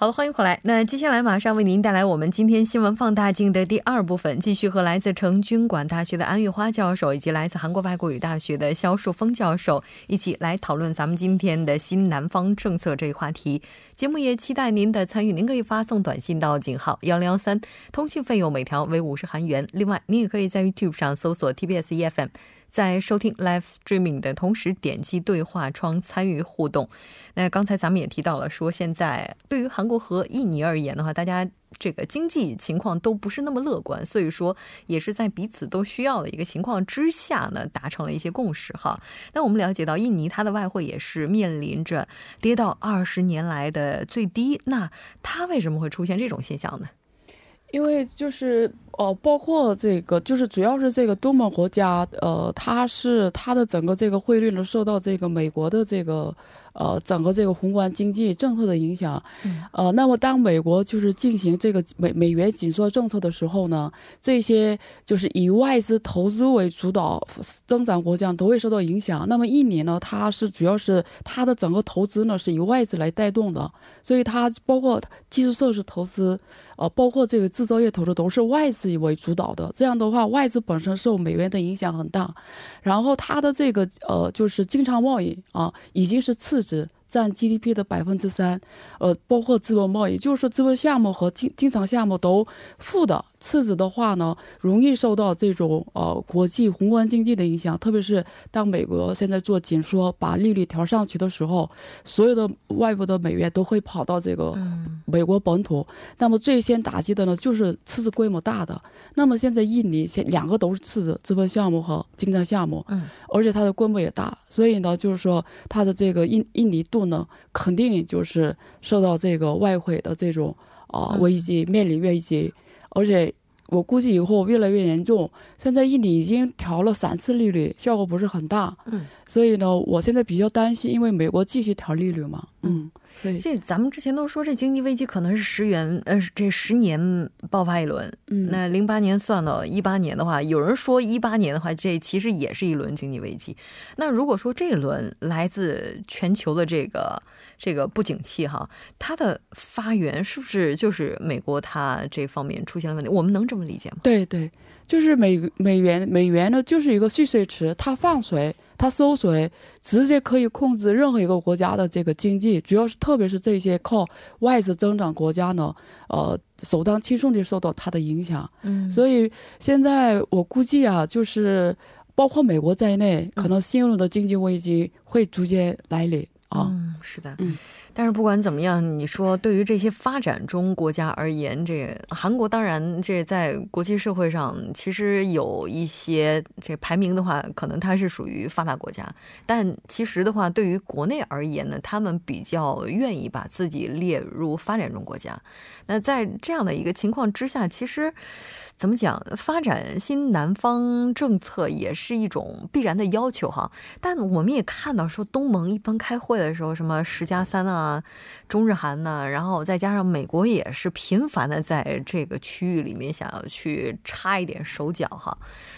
好的，欢迎回来。那接下来马上为您带来我们今天新闻放大镜的第二部分，继续和来自成均馆大学的安玉花教授以及来自韩国外国语大学的肖树峰教授一起来讨论咱们今天的新南方政策这一话题。节目也期待您的参与，您可以发送短信到井号幺零幺三，通信费用每条为五十韩元。另外，您也可以在 YouTube 上搜索 TBS EFM。在收听 live streaming 的同时，点击对话窗参与互动。那刚才咱们也提到了，说现在对于韩国和印尼而言的话，大家这个经济情况都不是那么乐观，所以说也是在彼此都需要的一个情况之下呢，达成了一些共识哈。那我们了解到，印尼它的外汇也是面临着跌到二十年来的最低，那它为什么会出现这种现象呢？因为就是呃，包括这个，就是主要是这个东盟国家，呃，它是它的整个这个汇率呢，受到这个美国的这个。呃，整个这个宏观经济政策的影响，呃，那么当美国就是进行这个美美元紧缩政策的时候呢，这些就是以外资投资为主导增长国家都会受到影响。那么印尼呢，它是主要是它的整个投资呢是以外资来带动的，所以它包括基础设施投资，呃，包括这个制造业投资都是外资为主导的。这样的话，外资本身受美元的影响很大，然后它的这个呃就是经常贸易啊已经是次。值占 GDP 的百分之三，呃，包括资本贸易，就是说资本项目和经经常项目都负的。赤字的话呢，容易受到这种呃国际宏观经济的影响，特别是当美国现在做紧缩，把利率调上去的时候，所有的外部的美元都会跑到这个美国本土。那么最先打击的呢，就是赤字规模大的。那么现在印尼现两个都是赤字资本项目和经常项目，嗯，而且它的规模也大，所以呢，就是说它的这个印印尼度呢，肯定就是受到这个外汇的这种啊危机，面临危机。而且我估计以后越来越严重。现在印尼已经调了三次利率，效果不是很大。嗯，所以呢，我现在比较担心，因为美国继续调利率嘛。嗯。这咱们之前都说这经济危机可能是十元，呃，这十年爆发一轮。嗯，那零八年算到一八年的话，有人说一八年的话，这其实也是一轮经济危机。那如果说这一轮来自全球的这个这个不景气哈，它的发源是不是就是美国它这方面出现了问题？我们能这么理解吗？对对，就是美美元美元呢就是一个蓄水池，它放水。它收水直接可以控制任何一个国家的这个经济，主要是特别是这些靠外资增长国家呢，呃，首当其冲的受到它的影响。嗯，所以现在我估计啊，就是包括美国在内，可能新一轮的经济危机会逐渐来临啊。嗯，是的，嗯。但是不管怎么样，你说对于这些发展中国家而言，这韩国当然这在国际社会上其实有一些这排名的话，可能它是属于发达国家。但其实的话，对于国内而言呢，他们比较愿意把自己列入发展中国家。那在这样的一个情况之下，其实。怎么讲？发展新南方政策也是一种必然的要求哈。但我们也看到，说东盟一般开会的时候，什么十加三啊，中日韩呢，然后再加上美国也是频繁的在这个区域里面想要去插一点手脚哈。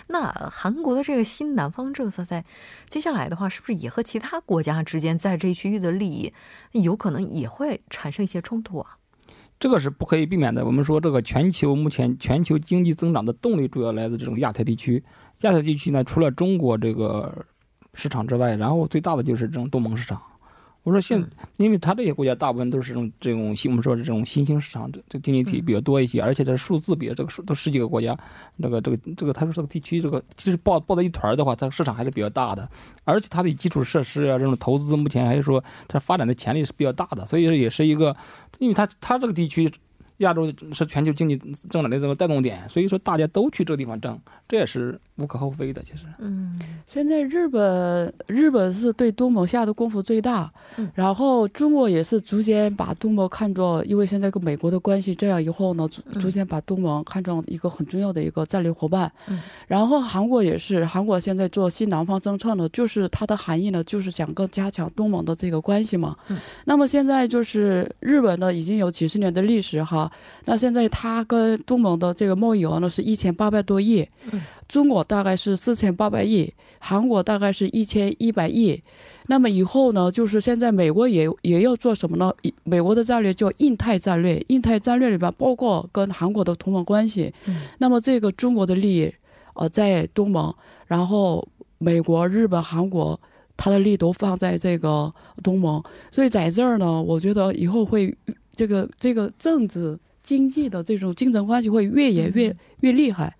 那韩国的这个新南方政策在接下来的话，是不是也和其他国家之间在这区域的利益有可能也会产生一些冲突啊？这个是不可以避免的。我们说，这个全球目前全球经济增长的动力主要来自这种亚太地区。亚太地区呢，除了中国这个市场之外，然后最大的就是这种东盟市场。我说现，因为他这些国家大部分都是这种这种新，我们说这种新兴市场，这这经济体比较多一些，而且它数字比这个数都十几个国家，这个这个这个，他说这个地区这个其实抱抱在一团的话，它市场还是比较大的，而且它的基础设施啊这种投资目前还是说它发展的潜力是比较大的，所以说也是一个，因为它它这个地区。亚洲是全球经济增长的这个带动点，所以说大家都去这个地方挣，这也是无可厚非的。其实，嗯，现在日本日本是对东盟下的功夫最大，嗯然后中国也是逐渐把东盟看作，因为现在跟美国的关系这样以后呢，逐渐把东盟看成一个很重要的一个战略伙伴。嗯然后韩国也是，韩国现在做新南方政策呢，就是它的含义呢，就是想更加强东盟的这个关系嘛。嗯那么现在就是日本呢，已经有几十年的历史哈，那现在它跟东盟的这个贸易额呢是一千八百多亿，中国大概是四千八百亿，韩国大概是一千一百亿。那么以后呢，就是现在美国也也要做什么呢？美国的战略叫印太战略，印太战略里边包括跟韩国的同盟关系。那么这个中国的利益，呃，在东盟，然后美国、日本、韩国，它的力都放在这个东盟，所以在这儿呢，我觉得以后会这个这个政治经济的这种竞争关系会越演越、越厉害。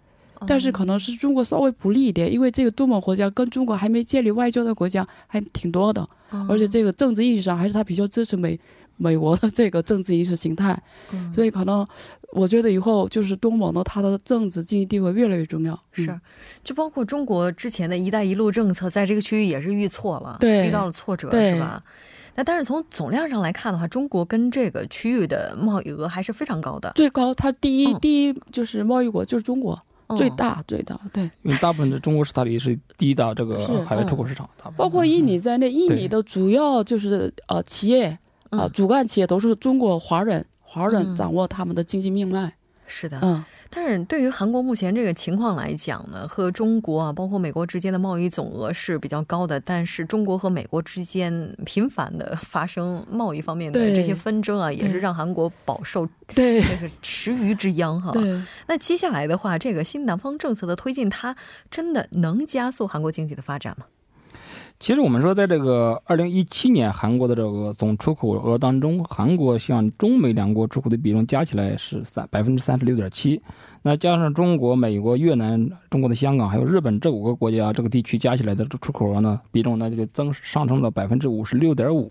但是可能是中国稍微不利一点，因为这个东盟国家跟中国还没建立外交的国家还挺多的，哦而且这个政治意义上还是他比较支持美美国的这个政治意识形态，嗯所以可能我觉得以后就是东盟的，它的政治经济地位越来越重要。嗯是，就包括中国之前的一带一路政策，在这个区域也是遇错了，对遇到了挫折，对是吧？那但是从总量上来看的话，中国跟这个区域的贸易额还是非常高的，最高，它第一、嗯。第一就是贸易国就是中国，嗯。最大最大，对，因为大部分的中国市场里是第一大这个海外出口市场，包括印尼在内，印尼的主要就是呃企业啊、嗯。主干企业都是中国华人，华人嗯。掌握他们的经济命脉。是的。嗯，但是对于韩国目前这个情况来讲呢，和中国啊，包括美国之间的贸易总额是比较高的，但是中国和美国之间频繁的发生贸易方面的这些纷争啊，也是让韩国饱受对这个池鱼之殃哈。那接下来的话，这个新南方政策的推进，它真的能加速韩国经济的发展吗？其实我们说，在这个二零一七年韩国的这个总出口额当中，韩国向中美两国出口的比重加起来是三百分之三十六点七，那加上中国、美国、越南、中国的香港还有日本这五个国家这个地区加起来的出口额呢，比重那就增上升到百分之五十六点五。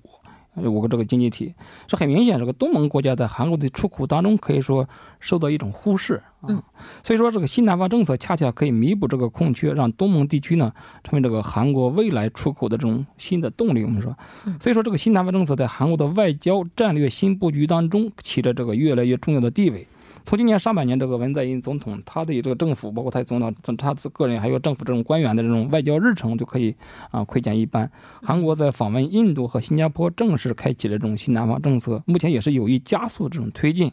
五个这个经济体，是很明显，这个东盟国家在韩国的出口当中可以说受到一种忽视啊。嗯所以说，这个新南方政策恰恰可以弥补这个空缺，让东盟地区呢成为这个韩国未来出口的这种新的动力。我们说嗯，所以说这个新南方政策在韩国的外交战略新布局当中起着这个越来越重要的地位。从今年上半年，这个文在寅总统他的这个政府，包括他总统他自个人还有政府这种官员的这种外交日程，就可以啊窥见一斑。韩国在访问印度和新加坡，正式开启了这种新南方政策，目前也是有意加速这种推进。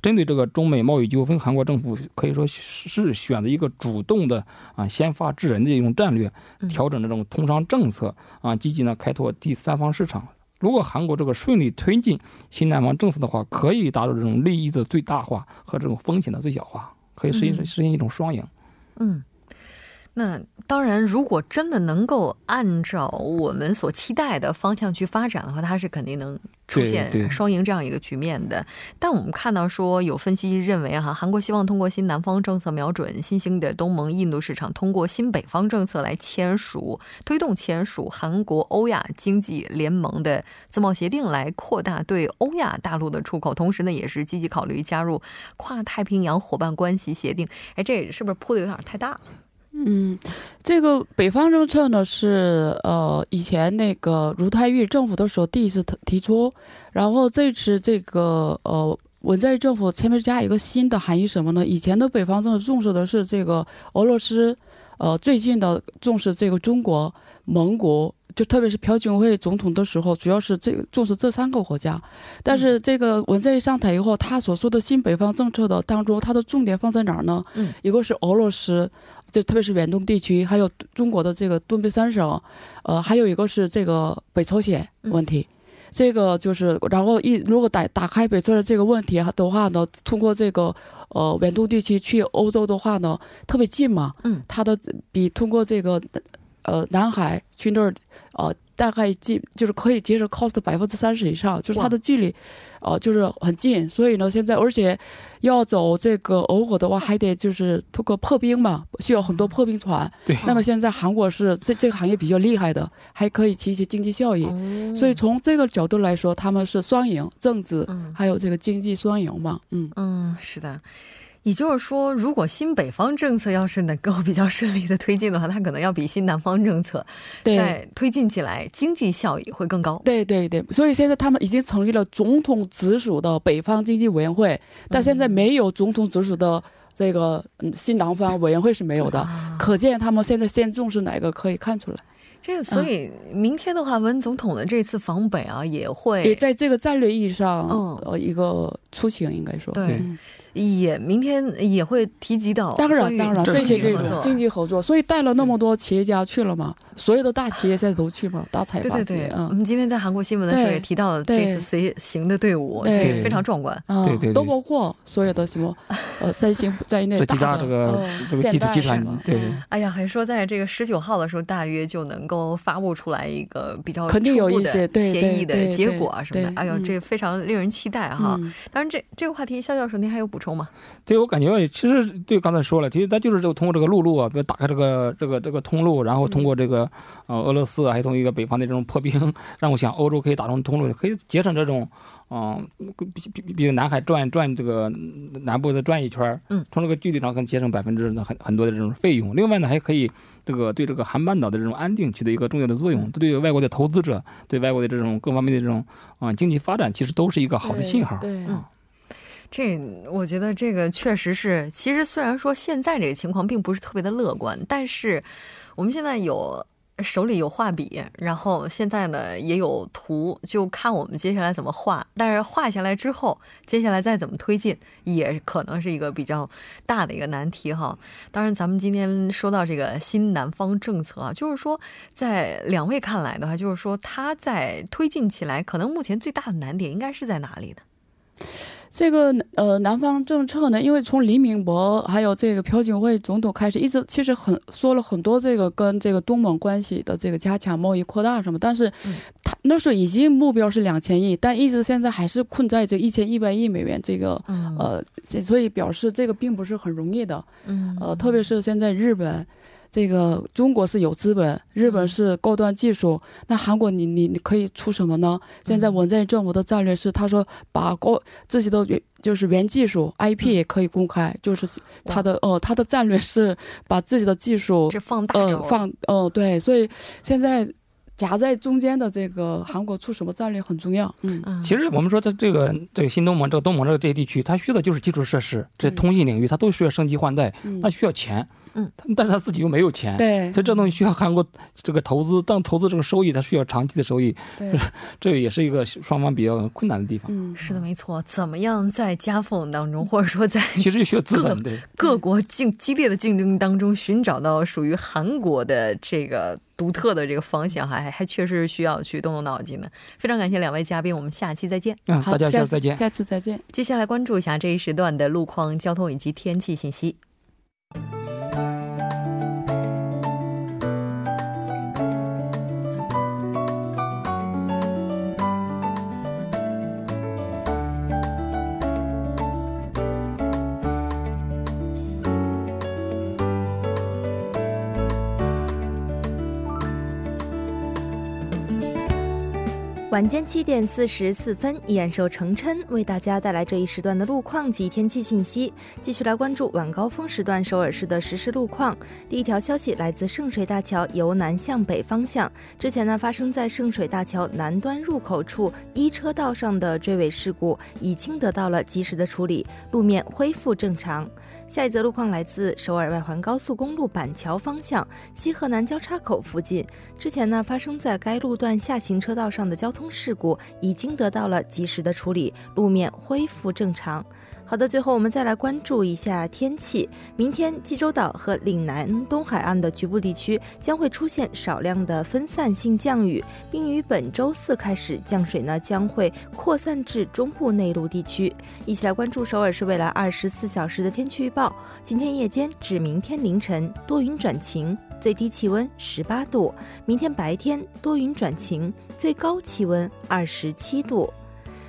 针对这个中美贸易纠纷，韩国政府可以说是选择一个主动的啊先发制人的一种战略，嗯调整这种通商政策啊，积极呢开拓第三方市场。如果韩国这个顺利推进新南方政策的话，可以达到这种利益的最大化和这种风险的最小化，可以实现嗯实现一种双赢。嗯，那当然，如果真的能够按照我们所期待的方向去发展的话，它是肯定能出现双赢这样一个局面的。但我们看到说，有分析认为哈，韩国希望通过新南方政策瞄准新兴的东盟、印度市场，通过新北方政策来签署、推动签署韩国欧亚经济联盟的自贸协定，来扩大对欧亚大陆的出口，同时呢，也是积极考虑加入跨太平洋伙伴关系协定。哎，这是不是铺的有点太大了？嗯，这个北方政策呢是呃以前那个卢泰玉政府的时候第一次提出，然后这次这个呃文在寅政府前面加一个新的含义什么呢？以前的北方政策重视的是这个俄罗斯，呃最近的重视这个中国、蒙古。就特别是朴槿惠总统的时候，主要是这个重视这三个国家，但是这个文在寅上台以后，他所说的新北方政策的当中，他的重点放在哪儿呢？嗯，一个是俄罗斯，就特别是远东地区，还有中国的这个东北三省，呃，还有一个是这个北朝鲜问题。这个就是，然后一如果打打开北朝鲜这个问题的话呢，通过这个呃远东地区去欧洲的话呢，特别近嘛，嗯，它的比通过这个呃南海去那儿呃大概近就是可以接受 cost 百分之三十以上，就是它的距离，呃，就是很近。所以呢，现在而且要走这个俄国的话，还得就是通过破冰嘛，需要很多破冰船。对。那么现在韩国是这这个行业比较厉害的，还可以起一些经济效益。所以从这个角度来说，他们是双赢，政治还有这个经济双赢嘛。嗯嗯，是的。也就是说，如果新北方政策要是能够比较顺利的推进的话，它可能要比新南方政策在推进起来经济效益会更高。对对对，所以现在他们已经成立了总统直属的北方经济委员会，但现在没有总统直属的这个新南方委员会是没有的，可见他们现在先重视哪个可以看出来。这个，所以明天的话，文总统的这次访北啊，也会也在这个战略意义上，呃，一个出行应该说。对。也明天也会提及到，当然当然这些这个经济合作，所以带了那么多企业家去了嘛，所有的大企业现在都去嘛，大财阀对对对，我们今天在韩国新闻的时候也提到了这次随行的队伍，对，非常壮观，对对，都包括所有的什么呃三星在内大的这个这个集集团，对。哎呀，还说在这个十九号的时候，大约就能够发布出来一个比较肯定有一些协议的结果啊什么的，哎呦，这非常令人期待哈。当然，这这个话题，肖教授您还有补充吗？对，我感觉其实对刚才说了，其实它就是这个通过这个陆路啊，比如打开这个这个这个通路，然后通过这个呃俄罗斯，还从一个北方的这种破冰，让我想欧洲可以打通通路，可以节省这种嗯，比比比南海转转这个南部再转一圈嗯，从这个距离上可以节省百分之很很多的这种费用。另外呢，还可以这个对这个韩半岛的这种安定起到一个重要的作用，对外国的投资者，对外国的这种各方面的这种啊经济发展，其实都是一个好的信号。对，嗯。这我觉得这个确实是，其实虽然说现在这个情况并不是特别的乐观，但是我们现在有手里有画笔，然后现在呢也有图，就看我们接下来怎么画。但是画下来之后，接下来再怎么推进，也可能是一个比较大的一个难题哈。当然，咱们今天说到这个新南方政策啊，就是说在两位看来的话，就是说它在推进起来，可能目前最大的难点应该是在哪里呢？这个呃，南方政策呢，因为从李明博还有这个朴槿惠总统开始，一直其实很说了很多这个跟这个东盟关系的这个加强贸易扩大什么，但是他那时候已经目标是两千亿，但一直现在还是困在这一千一百亿美元这个呃，所以表示这个并不是很容易的，呃，特别是现在日本。这个中国是有资本，日本是高端技术，那韩国你你你可以出什么呢？现在文在寅政府的战略是，他说把高自己的原就是原技术 IP 也可以公开，就是他的呃他的战略是把自己的技术放大放呃对，所以现在。夹在中间的这个韩国出什么战略很重要。嗯，其实我们说它这个这个新东盟这个东盟这个这些地区，它需要的就是基础设施，这通信领域它都需要升级换代，它需要钱。嗯，但是他自己又没有钱。对，所以这东西需要韩国这个投资，但投资这个收益，它需要长期的收益。对，这个也是一个双方比较困难的地方。嗯，是的，没错。怎么样在夹缝当中，或者说在其实需要资本对各国竞激烈的竞争当中，寻找到属于韩国的这个。独特的这个方向，还还确实需要去动动脑筋呢。非常感谢两位嘉宾，我们下期再见。嗯，大家下次再见，下次再见。接下来关注一下这一时段的路况、交通以及天气信息。晚间七点四十四分，依然受程琛为大家带来这一时段的路况及天气信息。继续来关注晚高峰时段首尔市的实时路况。第一条消息来自圣水大桥由南向北方向，之前呢发生在圣水大桥南端入口处一车道上的追尾事故已经得到了及时的处理，路面恢复正常。下一则路况来自首尔外环高速公路板桥方向西河南交叉口附近，之前呢发生在该路段下行车道上的交通事故已经得到了及时的处理，路面恢复正常。好的，最后我们再来关注一下天气。明天济州岛和岭南东海岸的局部地区将会出现少量的分散性降雨，并于本周四开始降水呢将会扩散至中部内陆地区。一起来关注首尔市未来二十四小时的天气预报：今天夜间至明天凌晨多云转晴，最低气温十八度；明天白天多云转晴，最高气温二十七度。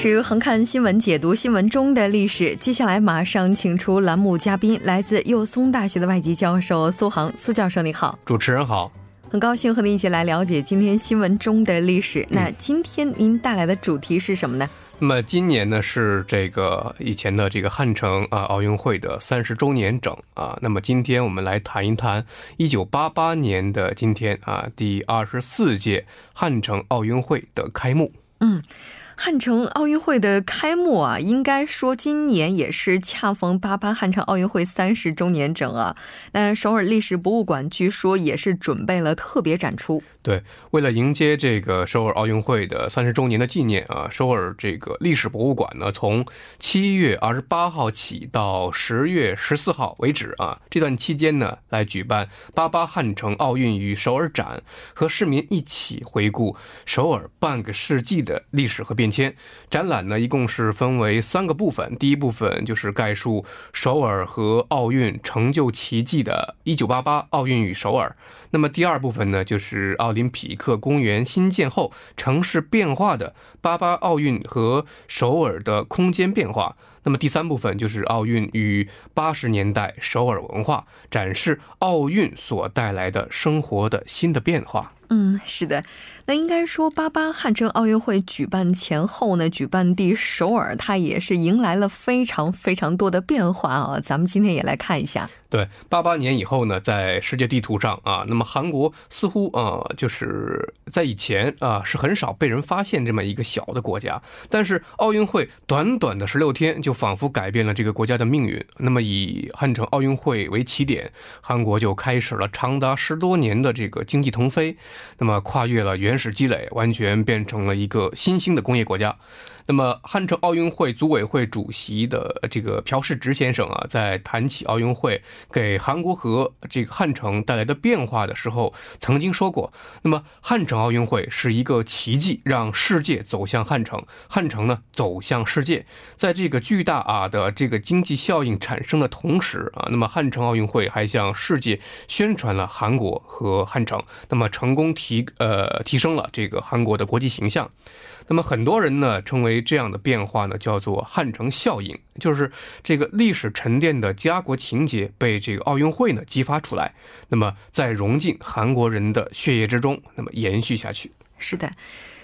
纵观历史，横看新闻，解读新闻中的历史。接下来马上请出栏目嘉宾，来自幼松大学的外籍教授苏杭。苏教授，你好！主持人好，很高兴和您一起来了解今天新闻中的历史。那今天您带来的主题是什么呢？那么今年呢是这个以前的这个汉城啊奥运会的三十周年整啊。那么今天我们来谈一谈一九八八年的今天啊，第二十四届汉城奥运会的开幕。嗯。汉城奥运会的开幕啊，应该说今年也是恰逢八八汉城奥运会三十周年整啊。那首尔历史博物馆据说也是准备了特别展出。对，为了迎接这个首尔奥运会的三十周年的纪念啊，首尔这个历史博物馆呢，从七月二十八号起到十月十四号为止啊，这段期间呢，来举办八八汉城奥运与首尔展，和市民一起回顾首尔半个世纪的历史和变迁。展览呢，一共是分为三个部分，第一部分就是概述首尔和奥运成就奇迹的一九八八奥运与首尔。那么第二部分呢，就是奥林匹克公园新建后城市变化的八八奥运和首尔的空间变化。那么第三部分就是奥运与八十年代首尔文化，展示奥运所带来的生活的新的变化。嗯，是的，那应该说八八汉城奥运会举办前后呢，举办地首尔它也是迎来了非常非常多的变化啊。咱们今天也来看一下。对，八八年以后呢，在世界地图上啊，那么韩国似乎啊，就是在以前啊是很少被人发现这么一个小的国家。但是奥运会短短的十六天，就仿佛改变了这个国家的命运。那么以汉城奥运会为起点，韩国就开始了长达十多年的这个经济腾飞，那么跨越了原始积累，完全变成了一个新兴的工业国家。那么，汉城奥运会组委会主席的这个朴世植先生啊，在谈起奥运会给韩国和这个汉城带来的变化的时候，曾经说过：，那么汉城奥运会是一个奇迹，让世界走向汉城，汉城呢走向世界。在这个巨大啊的这个经济效应产生的同时啊，那么汉城奥运会还向世界宣传了韩国和汉城，那么成功提呃提升了这个韩国的国际形象。那么很多人呢称为这样的变化呢叫做汉城效应，就是这个历史沉淀的家国情节被这个奥运会呢激发出来，那么再融进韩国人的血液之中，那么延续下去。是的。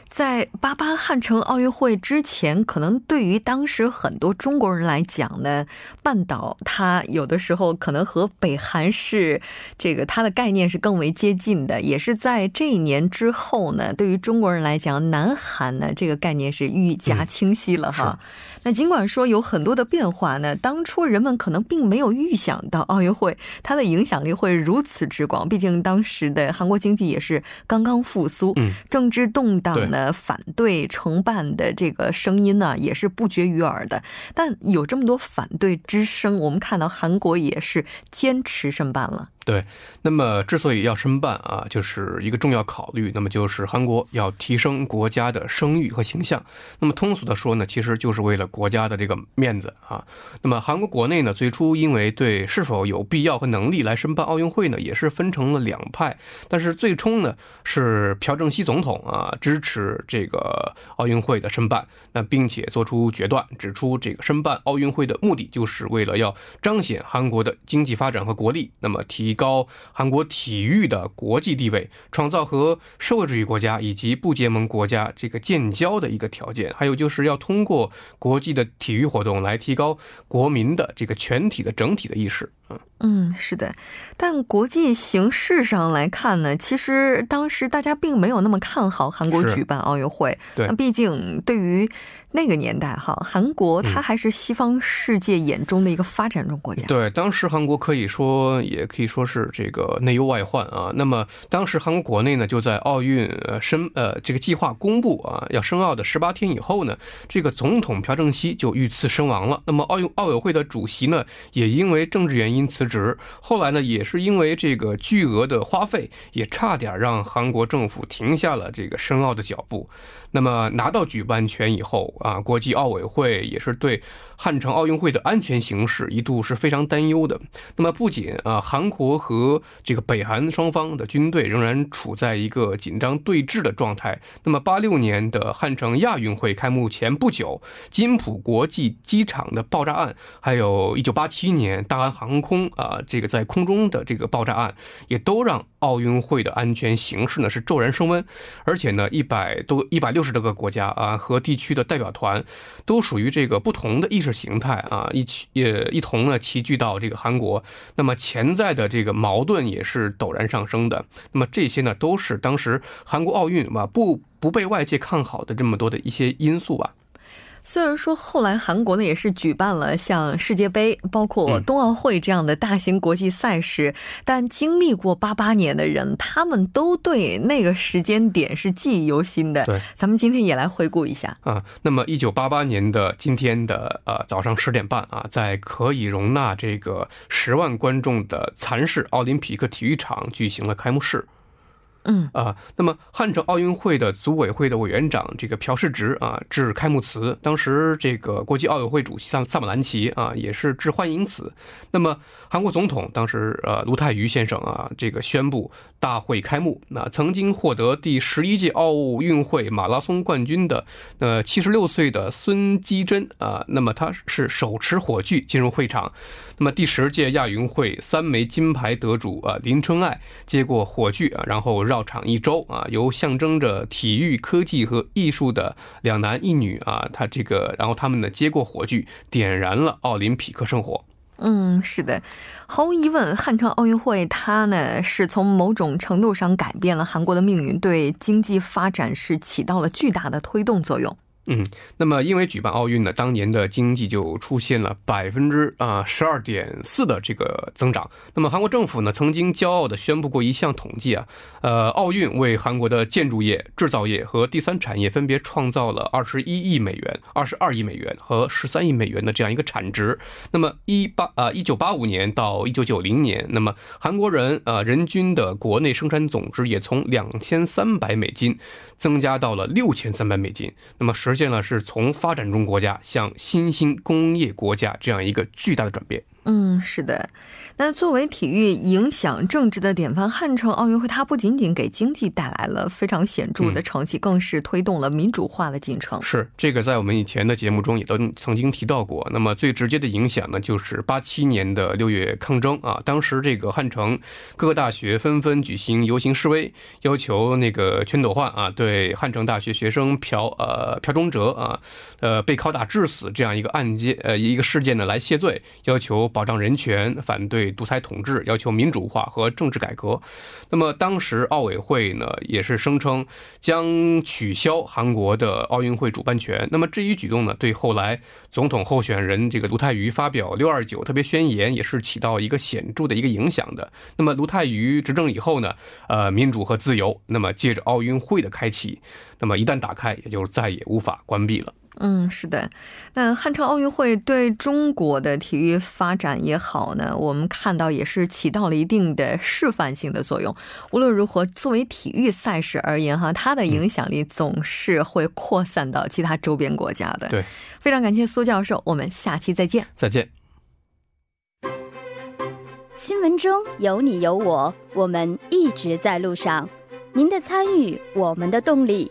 在八八汉城奥运会之前，可能对于当时很多中国人来讲呢，半岛它有的时候可能和北韩是这个它的概念是更为接近的。也是在这一年之后呢，对于中国人来讲，南韩呢这个概念是愈加清晰了哈。那尽管说有很多的变化呢，当初人们可能并没有预想到奥运会它的影响力会如此之广。毕竟当时的韩国经济也是刚刚复苏，嗯，政治动荡呢。反对承办的这个声音呢，也是不绝于耳的。但有这么多反对之声，我们看到韩国也是坚持申办了。对，那么之所以要申办啊，就是一个重要考虑，那么就是韩国要提升国家的声誉和形象。那么通俗的说呢，其实就是为了国家的这个面子啊。那么韩国国内呢，最初因为对是否有必要和能力来申办奥运会呢，也是分成了两派。但是最终呢，是朴正熙总统啊支持这个奥运会的申办，那并且做出决断，指出这个申办奥运会的目的就是为了要彰显韩国的经济发展和国力，那么提。高韩国体育的国际地位，创造和社会主义国家以及不结盟国家这个建交的一个条件，还有就是要通过国际的体育活动来提高国民的这个全体的整体的意识。嗯嗯，是的，但国际形势上来看呢，其实当时大家并没有那么看好韩国举办奥运会。对那毕竟对于那个年代哈，韩国它还是西方世界眼中的一个发展中国家。对，当时韩国可以说，也可以说是这个内忧外患啊。那么当时韩国国内呢，就在奥运呃申呃这个计划公布啊要申奥的十八天以后呢，这个总统朴正熙就遇刺身亡了。那么奥运奥委会的主席呢，也因为政治原因因辞职。后来呢，也是因为这个巨额的花费，也差点让韩国政府停下了这个申奥的脚步。那么拿到举办权以后啊，国际奥委会也是对汉城奥运会的安全形势一度是非常担忧的。那么不仅啊，韩国和这个北韩双方的军队仍然处在一个紧张对峙的状态。那么八六年的汉城亚运会开幕前不久，金浦国际机场的爆炸案，还有一九八七年大韩航空啊这个在空中的这个爆炸案，也都让奥运会的安全形势呢是骤然升温。而且呢，一百多一百六十多个国家啊和地区的代表团，都属于这个不同的意识形态啊，一起也一同呢齐聚到这个韩国。那么潜在的这个矛盾也是陡然上升的。那么这些呢，都是当时韩国奥运吧不不被外界看好的这么多的一些因素吧。虽然说后来韩国呢也是举办了像世界杯、包括嗯冬奥会这样的大型国际赛事，但经历过八八年的人，他们都对那个时间点是记忆犹新的。对，咱们今天也来回顾一下。啊，那么一九八八年的今天的呃早上十点半啊，在可以容纳这个十万观众的蚕室奥林匹克体育场举行了开幕式。嗯啊，那么汉城奥运会的组委会的委员长这个朴世植啊致开幕词，当时这个国际奥委会主席萨萨马兰奇啊也是致欢迎词。那么韩国总统当时呃卢泰愚先生啊这个宣布大会开幕。那曾经获得第十一届奥运会马拉松冠军的呃七十六岁的孙基珍啊，那么他是手持火炬进入会场。那么第十届亚运会三枚金牌得主啊林春爱接过火炬啊，然后让到场一周啊，由象征着体育、科技和艺术的两男一女啊，他这个然后他们呢接过火炬，点燃了奥林匹克圣火。嗯，是的，毫无疑问，汉城奥运会它呢是从某种程度上改变了韩国的命运，对经济发展是起到了巨大的推动作用。嗯，那么因为举办奥运呢，当年的经济就出现了百分之啊十二点四的这个增长。那么韩国政府呢，曾经骄傲地宣布过一项统计啊，呃，奥运为韩国的建筑业、制造业和第三产业分别创造了二十一亿美元、二十二亿美元和十三亿美元的这样一个产值。那么一八啊一九八五年到一九九零年，那么韩国人啊人均的国内生产总值也从两千三百美金增加到了六千三百美金。那么实现了是从发展中国家向新兴工业国家这样一个巨大的转变。嗯，是的。那作为体育影响政治的典范，汉城奥运会它不仅仅给经济带来了非常显著的成绩，更是推动了民主化的进程。是这个，在我们以前的节目中也都曾经提到过。那么最直接的影响呢，就是八七年的六月抗争啊，当时这个汉城各个大学纷纷举行游行示威，要求那个全斗焕啊对汉城大学学生朴呃朴忠哲啊呃被拷打致死这样一个案件呃一个事件呢来谢罪，要求保障人权，反对独裁统治，要求民主化和政治改革。那么当时奥委会呢也是声称将取消韩国的奥运会主办权。那么这一举动呢，对后来总统候选人这个卢泰愚发表六二九特别宣言也是起到一个显著的一个影响的。那么卢泰愚执政以后呢，呃，民主和自由，那么借着奥运会的开启，那么一旦打开，也就再也无法关闭了。嗯，是的。那汉城奥运会对中国的体育发展也好呢，我们看到也是起到了一定的示范性的作用。无论如何，作为体育赛事而言，哈，它的影响力总是会扩散到其他周边国家的。对，非常感谢苏教授，我们下期再见。再见。新闻中有你有我，我们一直在路上。您的参与，我们的动力。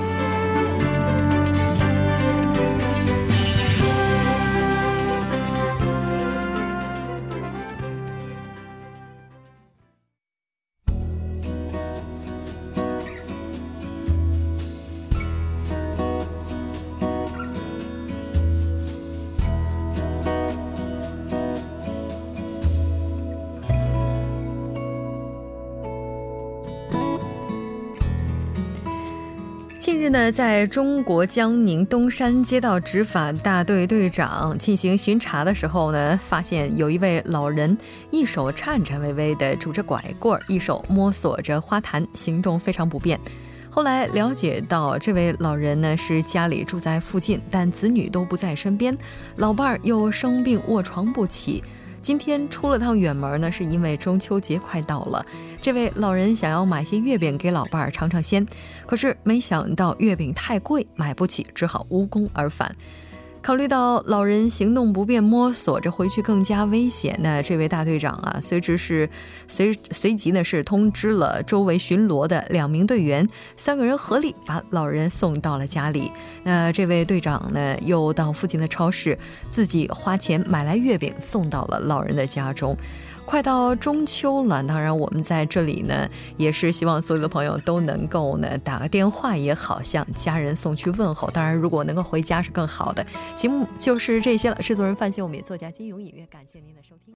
呢，在中国江宁东山街道执法大队队长进行巡查的时候呢，发现有一位老人一手颤颤巍巍地拄着拐棍，一手摸索着花坛，行动非常不便。后来了解到，这位老人呢是家里住在附近，但子女都不在身边，老伴儿又生病卧床不起。今天出了趟远门呢，是因为中秋节快到了。这位老人想要买些月饼给老伴儿尝尝鲜，可是没想到月饼太贵，买不起，只好无功而返。考虑到老人行动不便，摸索着回去更加危险，那这位大队长啊，随之是随随即呢是通知了周围巡逻的两名队员，三个人合力把老人送到了家里。那这位队长呢，又到附近的超市自己花钱买来月饼，送到了老人的家中。快到中秋了，当然我们在这里呢，也是希望所有的朋友都能够呢打个电话也好，向家人送去问候。当然，如果能够回家是更好的。节目就是这些了，制作人范秀敏，作家金勇，音乐感谢您的收听。